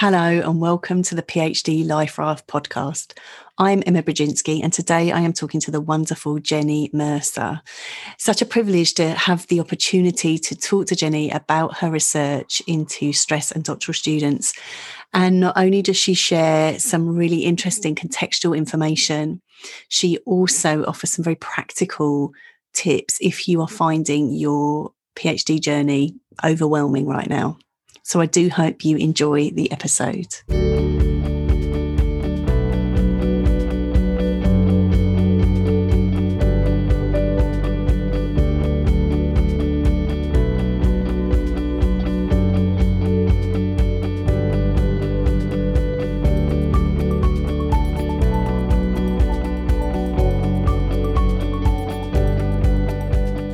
Hello, and welcome to the PhD Life Raft podcast. I'm Emma Brodzinski, and today I am talking to the wonderful Jenny Mercer. Such a privilege to have the opportunity to talk to Jenny about her research into stress and doctoral students. And not only does she share some really interesting contextual information, she also offers some very practical tips if you are finding your PhD journey overwhelming right now. So I do hope you enjoy the episode.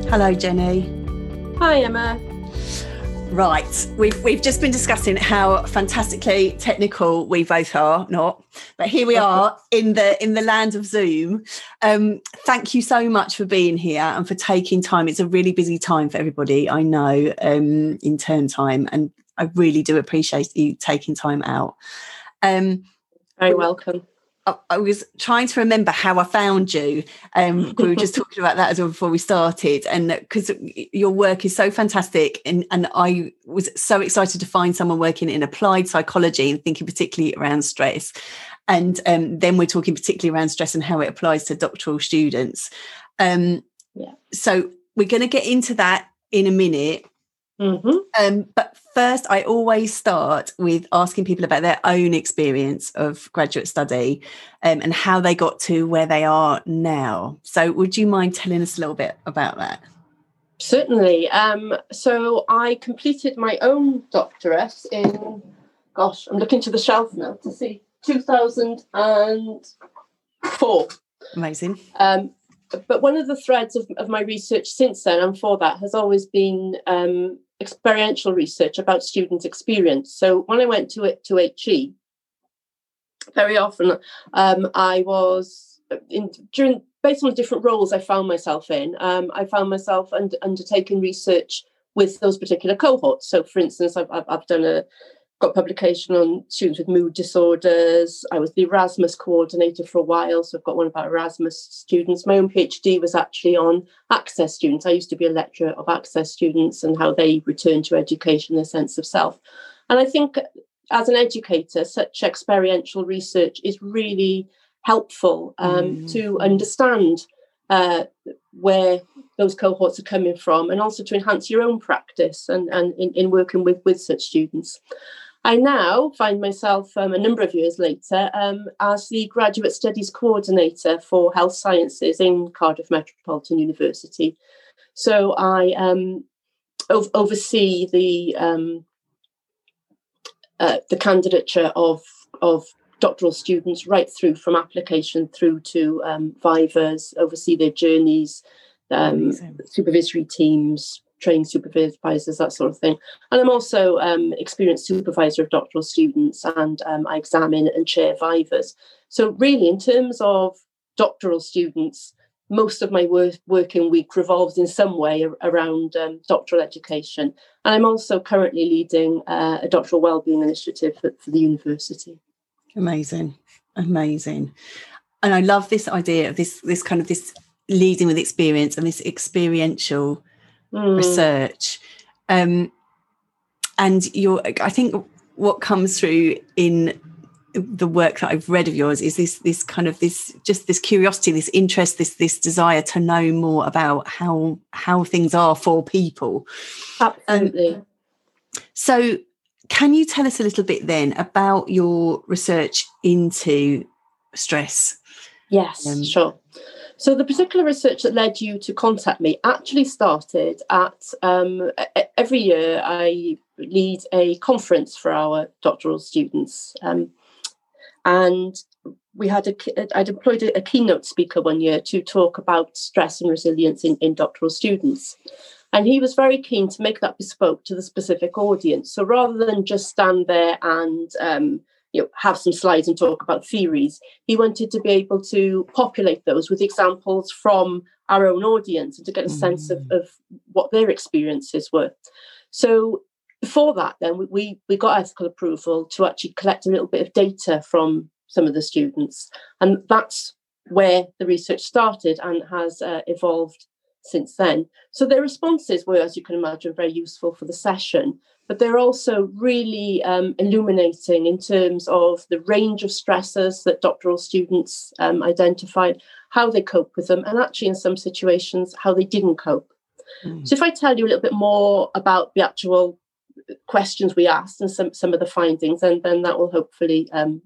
Hello, Jenny. Hi, Emma. Right, we've we've just been discussing how fantastically technical we both are, not, but here we are in the in the land of Zoom. Um, thank you so much for being here and for taking time. It's a really busy time for everybody, I know, um, in term time, and I really do appreciate you taking time out. Um, Very welcome. I was trying to remember how I found you. Um, we were just talking about that as well before we started, and because your work is so fantastic, and and I was so excited to find someone working in applied psychology and thinking particularly around stress, and um, then we're talking particularly around stress and how it applies to doctoral students. Um, yeah. So we're going to get into that in a minute. Mm-hmm. Um, but first, I always start with asking people about their own experience of graduate study um, and how they got to where they are now. So, would you mind telling us a little bit about that? Certainly. Um, so, I completed my own doctorate in, gosh, I'm looking to the shelf now to see, 2004. Amazing. Um, but one of the threads of, of my research since then and for that has always been um, experiential research about students' experience. So when I went to it to HE, very often um, I was in during based on different roles I found myself in. Um, I found myself under, undertaking research with those particular cohorts. So, for instance, I've, I've, I've done a got publication on students with mood disorders. I was the Erasmus coordinator for a while, so I've got one about Erasmus students. My own PhD was actually on access students. I used to be a lecturer of access students and how they return to education, their sense of self. And I think as an educator, such experiential research is really helpful um, mm. to understand uh, where those cohorts are coming from and also to enhance your own practice and, and in, in working with, with such students. I now find myself um, a number of years later um, as the Graduate Studies Coordinator for Health Sciences in Cardiff Metropolitan University. So I um, ov- oversee the um, uh, the candidature of of doctoral students right through from application through to um, vivas, oversee their journeys, um, supervisory teams, training supervisors, that sort of thing. And I'm also um, experienced supervisor of doctoral students and um, I examine and chair vivas. So, really, in terms of doctoral students, most of my work, working week revolves in some way around um, doctoral education. And I'm also currently leading uh, a doctoral wellbeing initiative for, for the university. Amazing, amazing. And I love this idea of this, this kind of this leading with experience and this experiential mm. research. Um, and your, I think what comes through in the work that I've read of yours is this this kind of this just this curiosity, this interest, this this desire to know more about how how things are for people. Absolutely. Um, so, can you tell us a little bit then about your research into stress? Yes, um, sure. So the particular research that led you to contact me actually started at um, every year I lead a conference for our doctoral students, um, and we had a I deployed a, a, keynote speaker one year to talk about stress and resilience in, in doctoral students. And he was very keen to make that bespoke to the specific audience. So rather than just stand there and um, you know, have some slides and talk about theories. He wanted to be able to populate those with examples from our own audience and to get a sense of, mm. of what their experiences were. So before that, then we, we got ethical approval to actually collect a little bit of data from some of the students. And that's where the research started and has uh, evolved since then. So their responses were, as you can imagine, very useful for the session, but they're also really um, illuminating in terms of the range of stressors that doctoral students um, identified, how they cope with them, and actually in some situations, how they didn't cope. Mm. So if I tell you a little bit more about the actual questions we asked and some, some of the findings, and then that will hopefully um,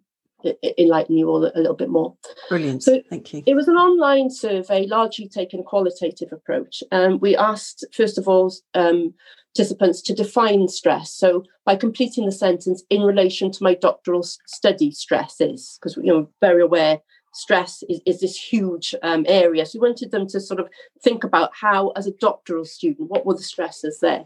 enlighten you all a little bit more. Brilliant. So Thank you. It was an online survey, largely taking a qualitative approach. Um, we asked, first of all, um, participants to define stress. So by completing the sentence in relation to my doctoral study stresses, because you know very aware stress is, is this huge um, area. So we wanted them to sort of think about how, as a doctoral student, what were the stresses there.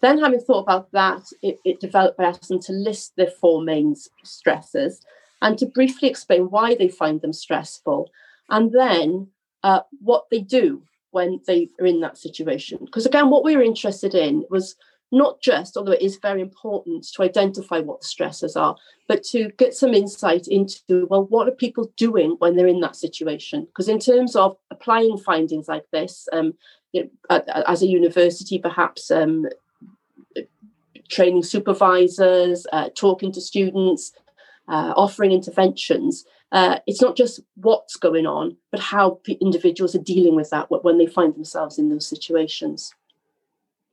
Then, having thought about that, it, it developed by asking to list the four main stresses and to briefly explain why they find them stressful, and then uh, what they do when they are in that situation. Because again, what we were interested in was not just, although it is very important to identify what the stressors are, but to get some insight into, well, what are people doing when they're in that situation? Because in terms of applying findings like this, um, you know, as a university, perhaps um, training supervisors, uh, talking to students, uh, offering interventions, uh, it's not just what's going on, but how individuals are dealing with that when they find themselves in those situations.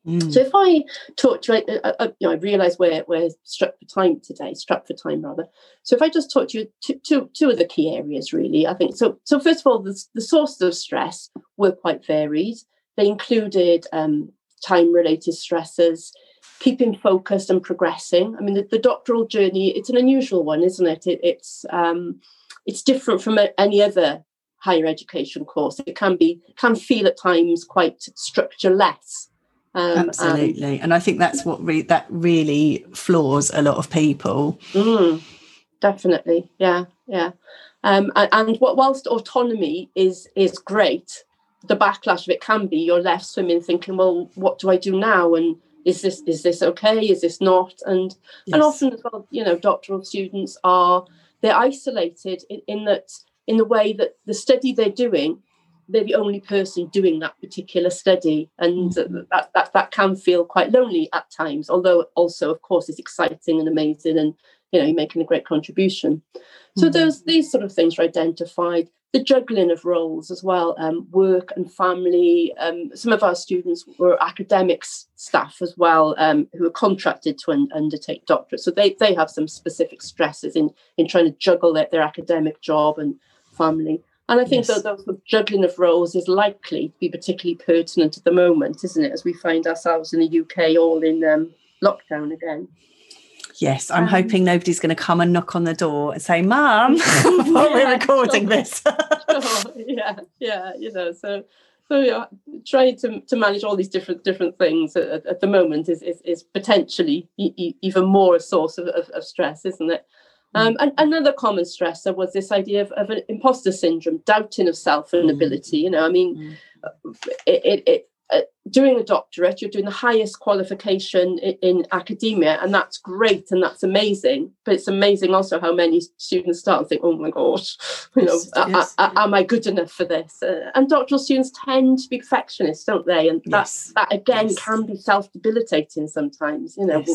Mm. So if I talk to you, uh, uh, you know, I realise we're we're struck for time today, struck for time rather. So if I just talk to you two, two, two of the key areas, really, I think so. So first of all, the, the sources of stress were quite varied. They included um, time-related stresses, keeping focused and progressing. I mean, the, the doctoral journey, it's an unusual one, isn't it? it it's um, it's different from any other higher education course. It can be can feel at times quite structureless. Um, Absolutely, and, and, I think that's what re- that really floors a lot of people. Mm, definitely, yeah, yeah. Um, and, and what, whilst autonomy is is great, the backlash of it can be you're left swimming, thinking, well, what do I do now? And is this is this okay is this not and yes. and often as well you know doctoral students are they're isolated in, in that in the way that the study they're doing they're the only person doing that particular study and mm-hmm. that, that that can feel quite lonely at times although also of course it's exciting and amazing and you know you're making a great contribution so mm-hmm. those these sort of things are identified the juggling of roles as well, um, work and family. Um, some of our students were academics staff as well, um, who are contracted to un- undertake doctorate. So they, they have some specific stresses in, in trying to juggle their, their academic job and family. And I think yes. that the juggling of roles is likely to be particularly pertinent at the moment, isn't it? As we find ourselves in the UK all in um, lockdown again. Yes, I'm um, hoping nobody's going to come and knock on the door and say, "Mum," while we're recording sure. this. sure. Yeah, yeah, you know, so so yeah, trying to, to manage all these different different things at, at the moment is is, is potentially e- even more a source of, of, of stress, isn't it? Mm. Um, and another common stressor was this idea of, of an imposter syndrome, doubting of self and mm. ability. You know, I mean, mm. it, it, it uh, doing a doctorate, you're doing the highest qualification in, in, academia, and that's great and that's amazing. But it's amazing also how many students start and think, "Oh my gosh, you know, yes, yes. am I good enough for this?" Uh, and doctoral students tend to be perfectionists, don't they? And that yes. that again can be self-debilitating sometimes. You know,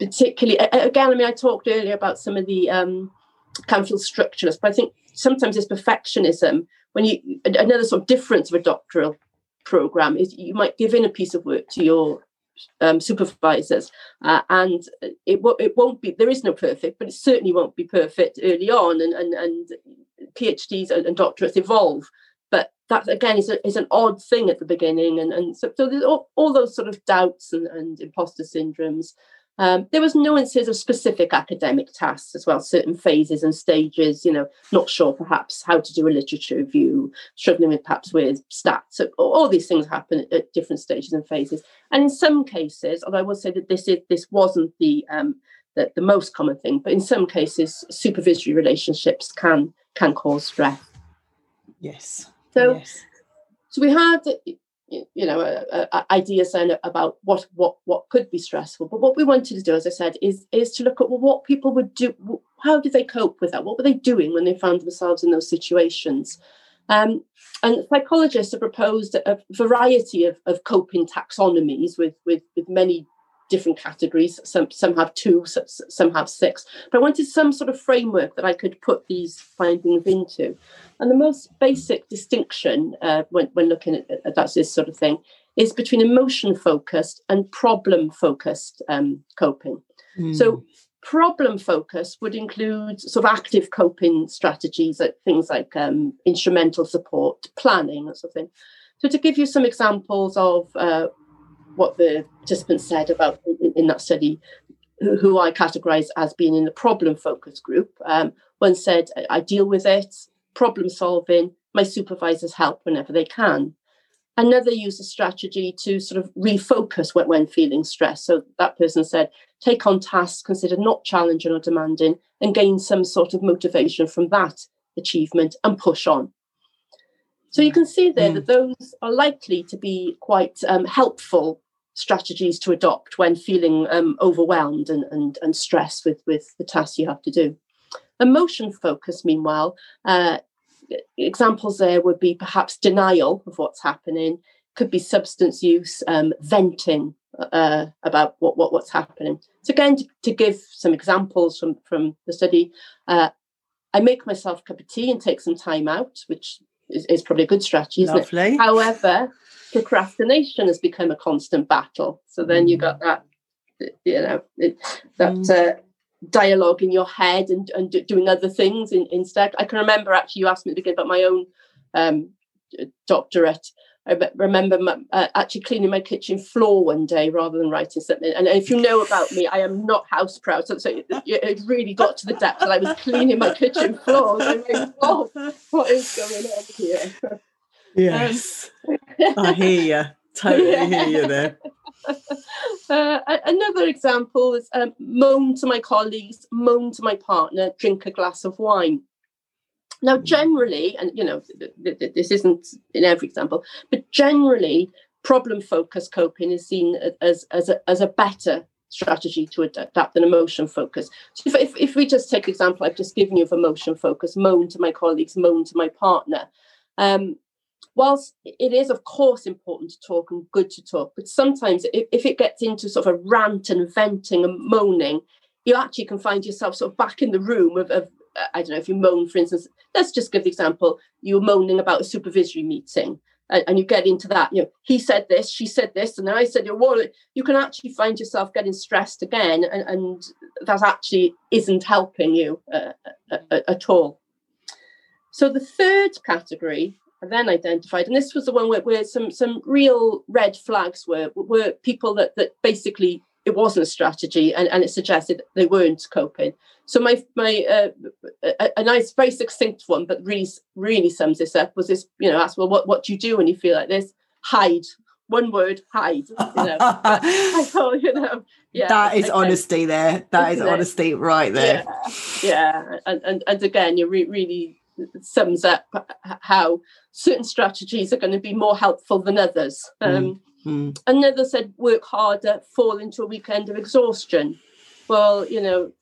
particularly again. I mean, I talked earlier about some of the um, can feel structureless, but I think sometimes it's perfectionism when you another sort of difference of a doctoral program is you might give in a piece of work to your um, supervisors uh, and it, it won't be there is no perfect but it certainly won't be perfect early on and and, and phds and, and doctorates evolve. But that again is, a, is an odd thing at the beginning and, and so, so there's all, all those sort of doubts and, and imposter syndromes um, there was nuances of specific academic tasks as well, certain phases and stages, you know, not sure perhaps how to do a literature review, struggling with perhaps with stats. So all these things happen at different stages and phases. And in some cases, although I would say that this is this wasn't the um, the, the most common thing, but in some cases, supervisory relationships can can cause stress. Yes. So yes. so we had you know uh, uh, ideas then about what what what could be stressful. But what we wanted to do as i said is is to look at well, what people would do how did they cope with that? What were they doing when they found themselves in those situations? Um, and psychologists have proposed a variety of, of coping taxonomies with, with, with many different categories. Some some have two, some have six. But I wanted some sort of framework that I could put these findings into. And the most basic distinction uh, when, when looking at, at that, this sort of thing is between emotion focused and problem focused um, coping. Mm. So problem focus would include sort of active coping strategies, like things like um, instrumental support, planning, that sort of thing. So to give you some examples of uh, what the participants said about in, in that study, who, who, I categorise as being in the problem focus group, um, one said, "I deal with it, problem solving. My supervisors help whenever they can." Another used a strategy to sort of refocus when, when feeling stressed. So that person said, take on tasks considered not challenging or demanding and gain some sort of motivation from that achievement and push on. So you can see there mm. that those are likely to be quite um, helpful strategies to adopt when feeling um, overwhelmed and, and, and stressed with, with the tasks you have to do. Emotion focus, meanwhile, uh, examples there would be perhaps denial of what's happening, could be substance use, um, venting uh, about what, what what's happening. So again, to, to, give some examples from from the study, uh, I make myself a cup of tea and take some time out, which is, is probably a good strategy, isn't Lovely. it? However, procrastination has become a constant battle. So then you got that, you know, it, that. Mm. Uh, dialogue in your head and, and doing other things in, instead. I can remember actually you asked me to begin about my own um, doctorate. I remember my, uh, actually cleaning my kitchen floor one day rather than writing something. And if you know about me, I am not house proud. So, so it, it, really got to the depth that I was cleaning my kitchen floor. I mean, oh, what is going on here? Yes, um, I hear you. Totally yeah. hear you there. Uh, another example is um, moan to my colleagues, moan to my partner, drink a glass of wine. Now, mm. generally, and you know, th- th- this isn't in every example, but generally, problem focused coping is seen as, as, a, as a better strategy to adapt than emotion focus. So if, if, if we just take the example I've just given you of emotion focus, moan to my colleagues, moan to my partner, um, whilst it is of course important to talk and good to talk but sometimes if, if it gets into sort of a rant and venting and moaning you actually can find yourself sort of back in the room of, of i don't know if you moan for instance let's just give the example you're moaning about a supervisory meeting and, and you get into that you know he said this she said this and then i said well you can actually find yourself getting stressed again and, and that actually isn't helping you uh, uh, uh at all. So the third category then identified, and this was the one where, where some some real red flags were were people that that basically it wasn't a strategy and, and it suggested they weren't coping. So my my uh, a, a, nice very succinct one, but really really sums this up was this you know ask well what what do you do when you feel like this? Hide. One word, hide. You know, I thought you know yeah that is okay. honesty there that Isn't is honesty it? right there yeah, yeah. And, and and again you re- really sums up how certain strategies are going to be more helpful than others. Mm, um, mm. Another said, work harder, fall into a weekend of exhaustion. Well, you know,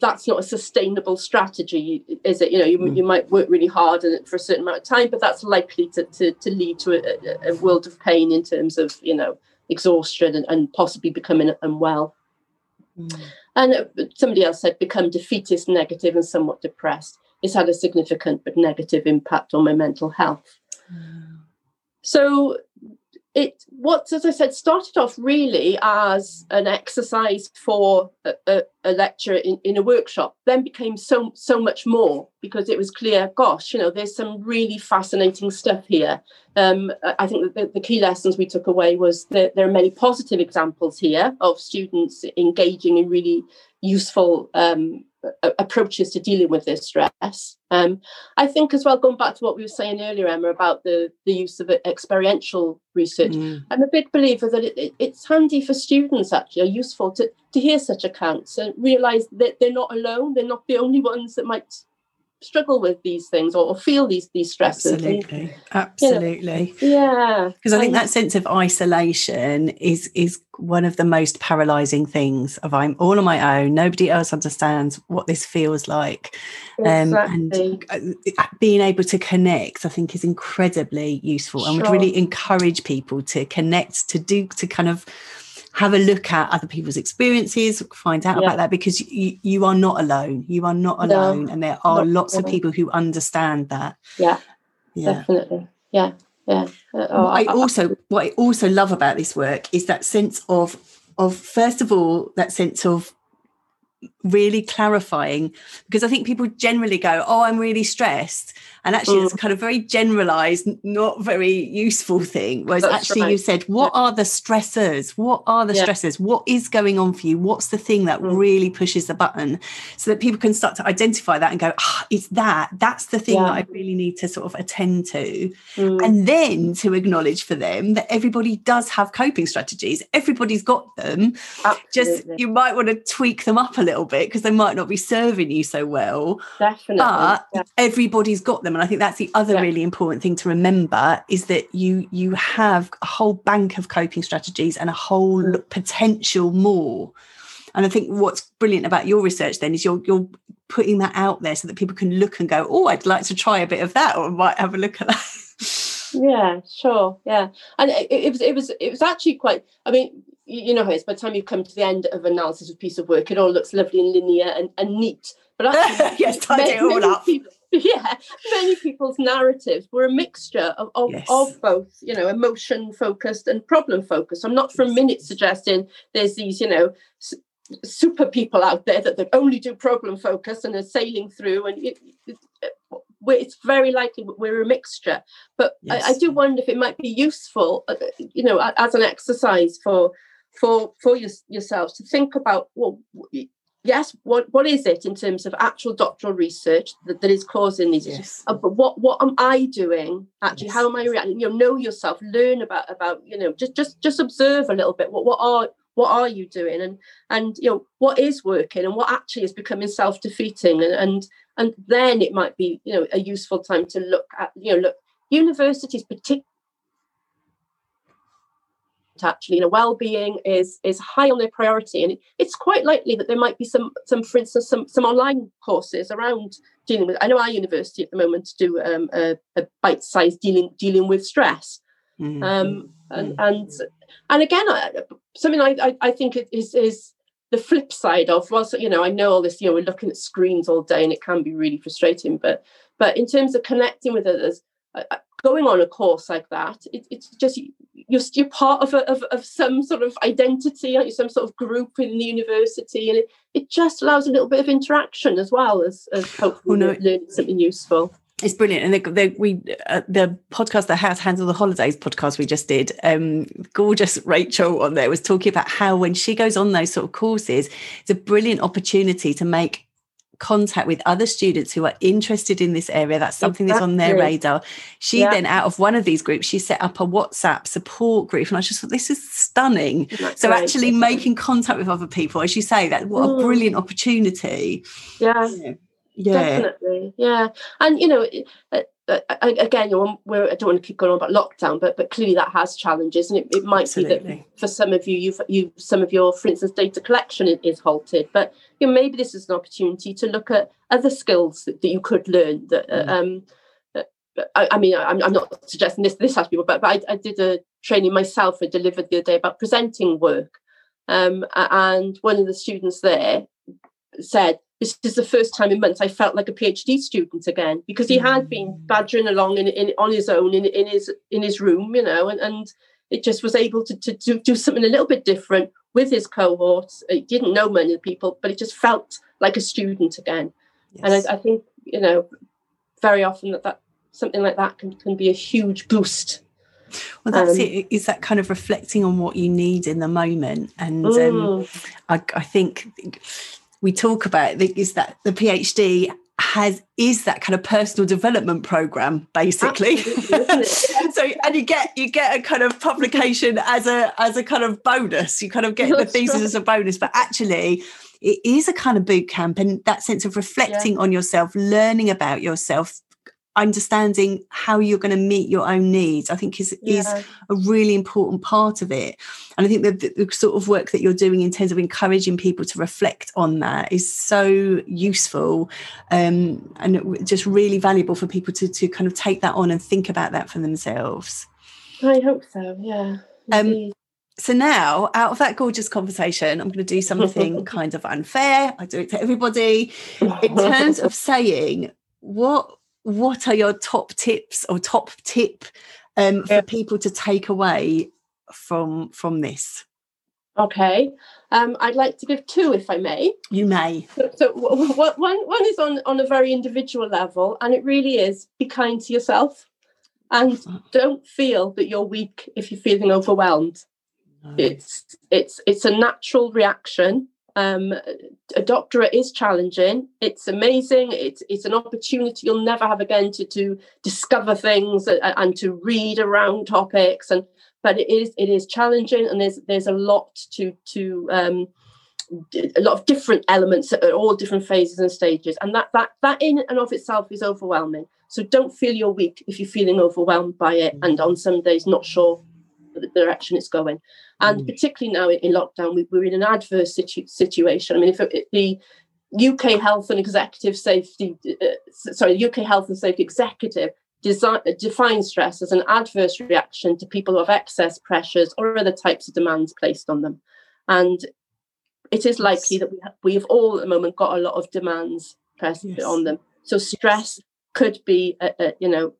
that's not a sustainable strategy, is it? You know, you, mm. you might work really hard for a certain amount of time, but that's likely to, to, to lead to a, a, world of pain in terms of, you know, exhaustion and, and possibly becoming unwell. Mm. And somebody else said, become defeatist, negative, and somewhat depressed it's had a significant but negative impact on my mental health. So it what as I said started off really as an exercise for a, a, a lecture in, in a workshop, then became so so much more because it was clear, gosh, you know, there's some really fascinating stuff here. Um, I think the, the, key lessons we took away was that there are many positive examples here of students engaging in really useful um, approaches to dealing with this stress. Um, I think as well, going back to what we were saying earlier, Emma, about the, the use of experiential research, mm. I'm a big believer that it, it, it's handy for students actually, useful to, to hear such accounts and realise that they're not alone, they're not the only ones that might struggle with these things or, or feel these these stresses. Absolutely, and, absolutely. You know, yeah, because I think that sense of isolation is is one of the most paralyzing things. Of I'm all on my own. Nobody else understands what this feels like, exactly. um, and uh, being able to connect, I think, is incredibly useful, sure. and would really encourage people to connect to do to kind of have a look at other people's experiences, find out yeah. about that because you, you are not alone. You are not alone, no, and there are lots alone. of people who understand that. Yeah, yeah. definitely. Yeah, yeah. Uh, oh, I, I also what I also love about this work is that sense of of first of all that sense of really clarifying because I think people generally go, Oh, I'm really stressed. And actually, mm. it's kind of very generalized, not very useful thing. Whereas That's actually, right. you said, What yeah. are the stressors? What are the yeah. stressors? What is going on for you? What's the thing that mm. really pushes the button so that people can start to identify that and go, oh, It's that. That's the thing yeah. that I really need to sort of attend to. Mm. And then to acknowledge for them that everybody does have coping strategies, everybody's got them. Absolutely. Just you might want to tweak them up a little bit because they might not be serving you so well. Definitely. But everybody's got them and i think that's the other yeah. really important thing to remember is that you you have a whole bank of coping strategies and a whole mm. potential more. And i think what's brilliant about your research then is you're you're putting that out there so that people can look and go oh i'd like to try a bit of that or I might have a look at that. Yeah sure yeah. And it, it was it was it was actually quite i mean you know how it's by the time you've come to the end of analysis of a piece of work it all looks lovely and linear and, and neat. But actually, yes tidy it all up. people, yeah, many people's narratives were a mixture of, of, yes. of both, you know, emotion focused and problem focused. I'm not for a minute suggesting there's these, you know, s- super people out there that, that only do problem focus and are sailing through and it, it, it's very likely we're a mixture but yes. I, I, do wonder if it might be useful uh, you know as an exercise for for for your, yourselves to think about well yes, what, what is it in terms of actual doctoral research that, that is causing these yes. issues? Uh, but what what am I doing actually? Yes. How am I reacting? You know, know yourself, learn about about you know, just just just observe a little bit. What what are what are you doing and and you know what is working and what actually is becoming self-defeating and and and then it might be you know a useful time to look at you know look universities particularly actually you know well-being is is high on their priority. And it's quite likely that there might be some some for instance some some online courses around dealing with i know our university at the moment do um, a, a bite-sized dealing dealing with stress. Mm-hmm. um, and and and again I, something I, I think is is the flip side of well so, you know i know all this you know we're looking at screens all day and it can be really frustrating but but in terms of connecting with others going on a course like that it, it's just you're, you're part of, a, of, of some sort of identity aren't you some sort of group in the university and it, it just allows a little bit of interaction as well as, as hopefully oh, no. learning something useful it's brilliant, and the, the we uh, the podcast that has handle the holidays podcast we just did. Um, gorgeous Rachel on there was talking about how when she goes on those sort of courses, it's a brilliant opportunity to make contact with other students who are interested in this area that's something exactly. that's on their radar she yeah. then out of one of these groups she set up a whatsapp support group and i just thought this is stunning that's so great. actually making contact with other people as you say that what mm. a brilliant opportunity yeah. yeah yeah definitely yeah and you know uh, uh, again we're, i don't want to keep going on about lockdown but but clearly that has challenges and it, it might Absolutely. be that for some of you you've you some of your for instance data collection is halted but you know maybe this is an opportunity to look at other skills that, that you could learn that uh, mm. um I, I, mean I'm, I'm not suggesting this this has people but, but I, I did a training myself and delivered the other day about presenting work um, and one of the students there said this is the first time in months I felt like a PhD student again because he had been mm. badgering along in, in on his own in, in his in his room, you know, and, and it just was able to, to do, do something a little bit different with his cohorts. He didn't know many people, but it just felt like a student again. Yes. And I, I, think, you know, very often that, that something like that can, can be a huge boost. Well, that's um, it. Is that kind of reflecting on what you need in the moment? And um, mm. um, I, I think we talk about is that the PhD has is that kind of personal development program basically. So and you get you get a kind of publication as a as a kind of bonus. You kind of get the thesis as a bonus. But actually it is a kind of boot camp and that sense of reflecting yeah. on yourself learning about yourself understanding how you're going to meet your own needs i think is yeah. is a really important part of it. And i think that the, the, sort of work that you're doing in terms of encouraging people to reflect on that is so useful um, and just really valuable for people to to kind of take that on and think about that for themselves. I hope so yeah um, so now out of that gorgeous conversation i'm going to do something kind of unfair i do it to everybody. In terms of saying what what are your top tips or top tip um, for yeah. people to take away from from this? Okay, um, I'd like to give two, if I may. You may. So, so one, one is on on a very individual level, and it really is be kind to yourself, and don't feel that you're weak if you're feeling overwhelmed. No. It's it's it's a natural reaction um, a doctorate is challenging. It's amazing. It's it's an opportunity you'll never have again to to discover things and, and to read around topics. And but it is it is challenging, and there's there's a lot to to um, a lot of different elements at all different phases and stages, and that that that in and of itself is overwhelming. So don't feel you're weak if you're feeling overwhelmed by it, and on some days not sure the direction it's going. And mm. particularly now in, lockdown, we, are in an adverse situ- situation. I mean, if it, the UK Health and Executive Safety, uh, sorry, UK Health and Safety Executive design, defines stress as an adverse reaction to people who have excess pressures or other types of demands placed on them. And it is likely that we have, we have all at the moment got a lot of demands pressed yes. on them. So stress could be, a, a, you know,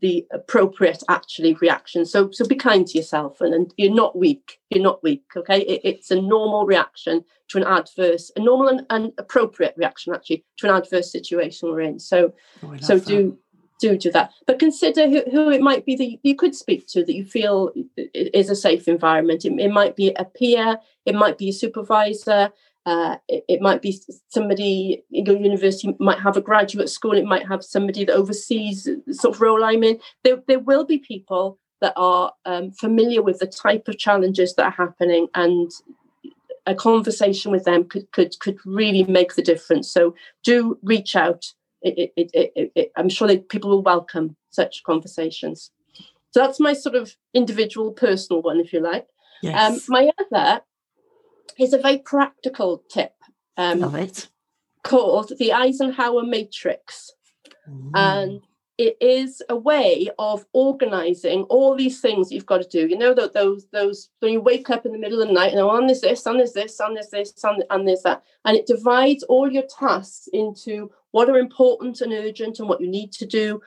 the appropriate actually reaction. So so be kind to yourself, and, and you're not weak. You're not weak. Okay, it, it's a normal reaction to an adverse, a normal and, and, appropriate reaction actually to an adverse situation we're in. So oh, so that. do do do that. But consider who, who it might be that you could speak to that you feel is a safe environment. It, it might be a peer, it might be a supervisor, uh, it, it, might be somebody in your university might have a graduate school. It might have somebody that oversees sort of role I'm in. There, there will be people that are um, familiar with the type of challenges that are happening, and a conversation with them could could could really make the difference. So do reach out. It, it, I'm sure that people will welcome such conversations. So that's my sort of individual, personal one, if you like. Yes. Um, my other is a very practical tip. Um, Love it. Called the Eisenhower Matrix. Mm. And it is a way of organizing all these things you've got to do. You know that those those when you wake up in the middle of the night and oh, on there's this, on there's this, on there's this, on and there's that, and it divides all your tasks into what are important and urgent and what you need to do,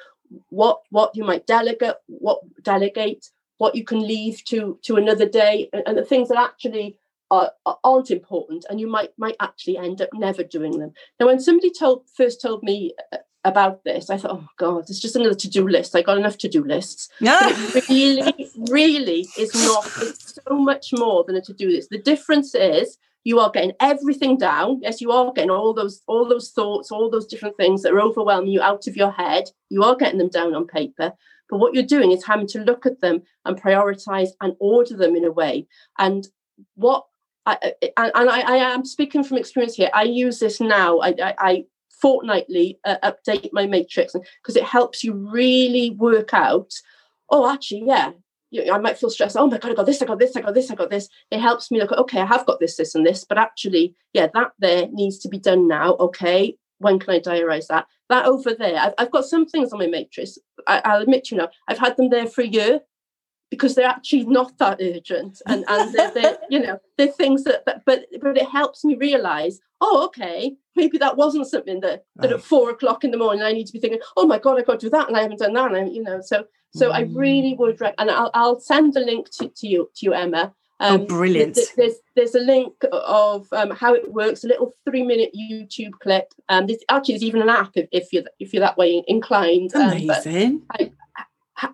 what what you might delegate, what delegate, what you can leave to to another day, and, and the things that actually are, aren't important and you might might actually end up never doing them. Now when somebody told first told me uh, about this i thought oh god it's just another to-do list. I got enough to-do lists. Yeah. it really really is not it's so much more than a to-do list. The difference is you are getting everything down. Yes you are getting all those all those thoughts all those different things that are overwhelming you out of your head. You are getting them down on paper. But what you're doing is having to look at them and prioritize and order them in a way. And what And, I, I, am speaking from experience here. I use this now. I, I, fortnightly uh, update my matrix because it helps you really work out. Oh, actually, yeah, I might feel stressed. Oh my god, I got this, I got this, I got this, I got this. It helps me look. Okay, I have got this, this, and this, but actually, yeah, that there needs to be done now. Okay, when can I diarize that? That over there, I've, I've got some things on my matrix. I, will admit, you know, I've had them there for a year because they're actually not that urgent and and they're, they're you know they're things that, that, but but it helps me realize oh okay maybe that wasn't something that that at four o'clock in the morning i need to be thinking oh my god i got to do that and i haven't done that and I, you know so so mm. i really would rec- and I'll, I'll send a link to, to you to you emma oh, um, oh, brilliant! There's there's a link of um, how it works, a little three minute YouTube clip. Um, there's actually there's even an app if, if you're if you're that way inclined. Amazing. Um, I,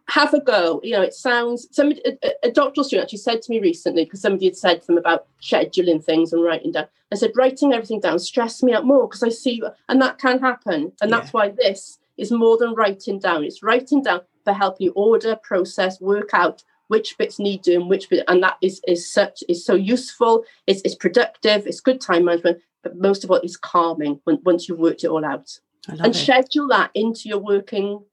have a go. You know, it sounds. Somebody, a, a doctoral student actually said to me recently because somebody had said to them about scheduling things and writing down. I said writing everything down stressed me out more because I see, and that can happen, and yeah. that's why this is more than writing down. It's writing down for helping you order, process, work out which bits need doing, which bit, and that is is such is so useful. It's, it's productive. It's good time management, but most of all, it's calming when, once you've worked it all out. And it. schedule that into your working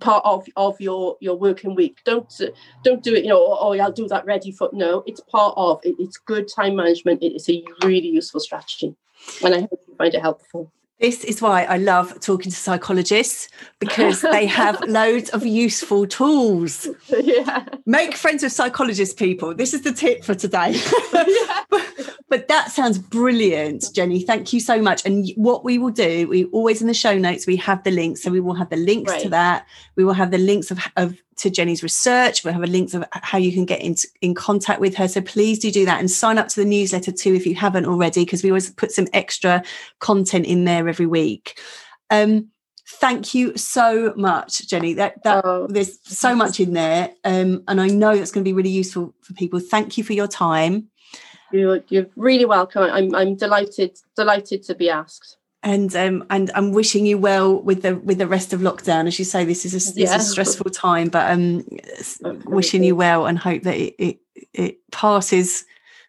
part of of your your working week don't don't do it you know oh, oh i'll do that ready for no it's part of it, it's good time management it's a really useful strategy and i hope you find it helpful this is why I love talking to psychologists because they have loads of useful tools. Yeah. Make friends with psychologists, people. This is the tip for today. yeah. but, but, that sounds brilliant, Jenny. Thank you so much. And what we will do, we always in the show notes, we have the links. So we will have the links right. to that. We will have the links of, of to Jenny's research. We'll have a links of how you can get in, in contact with her. So please do do that and sign up to the newsletter too if you haven't already, because we always put some extra content in there every week. Um, thank you so much, Jenny. That, that oh, there's so much in there, um, and I know that's going to be really useful for people. Thank you for your time. You're, you're really welcome. I'm I'm delighted delighted to be asked and um, and I'm wishing you well with the with the rest of lockdown. As you say, this is a, yeah. a stressful time, but um, wishing you well and hope that it, it, it passes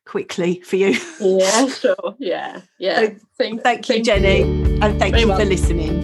quickly for you. Yeah, sure. Yeah, yeah. So, thank you, Jenny, and thank you well. for listening.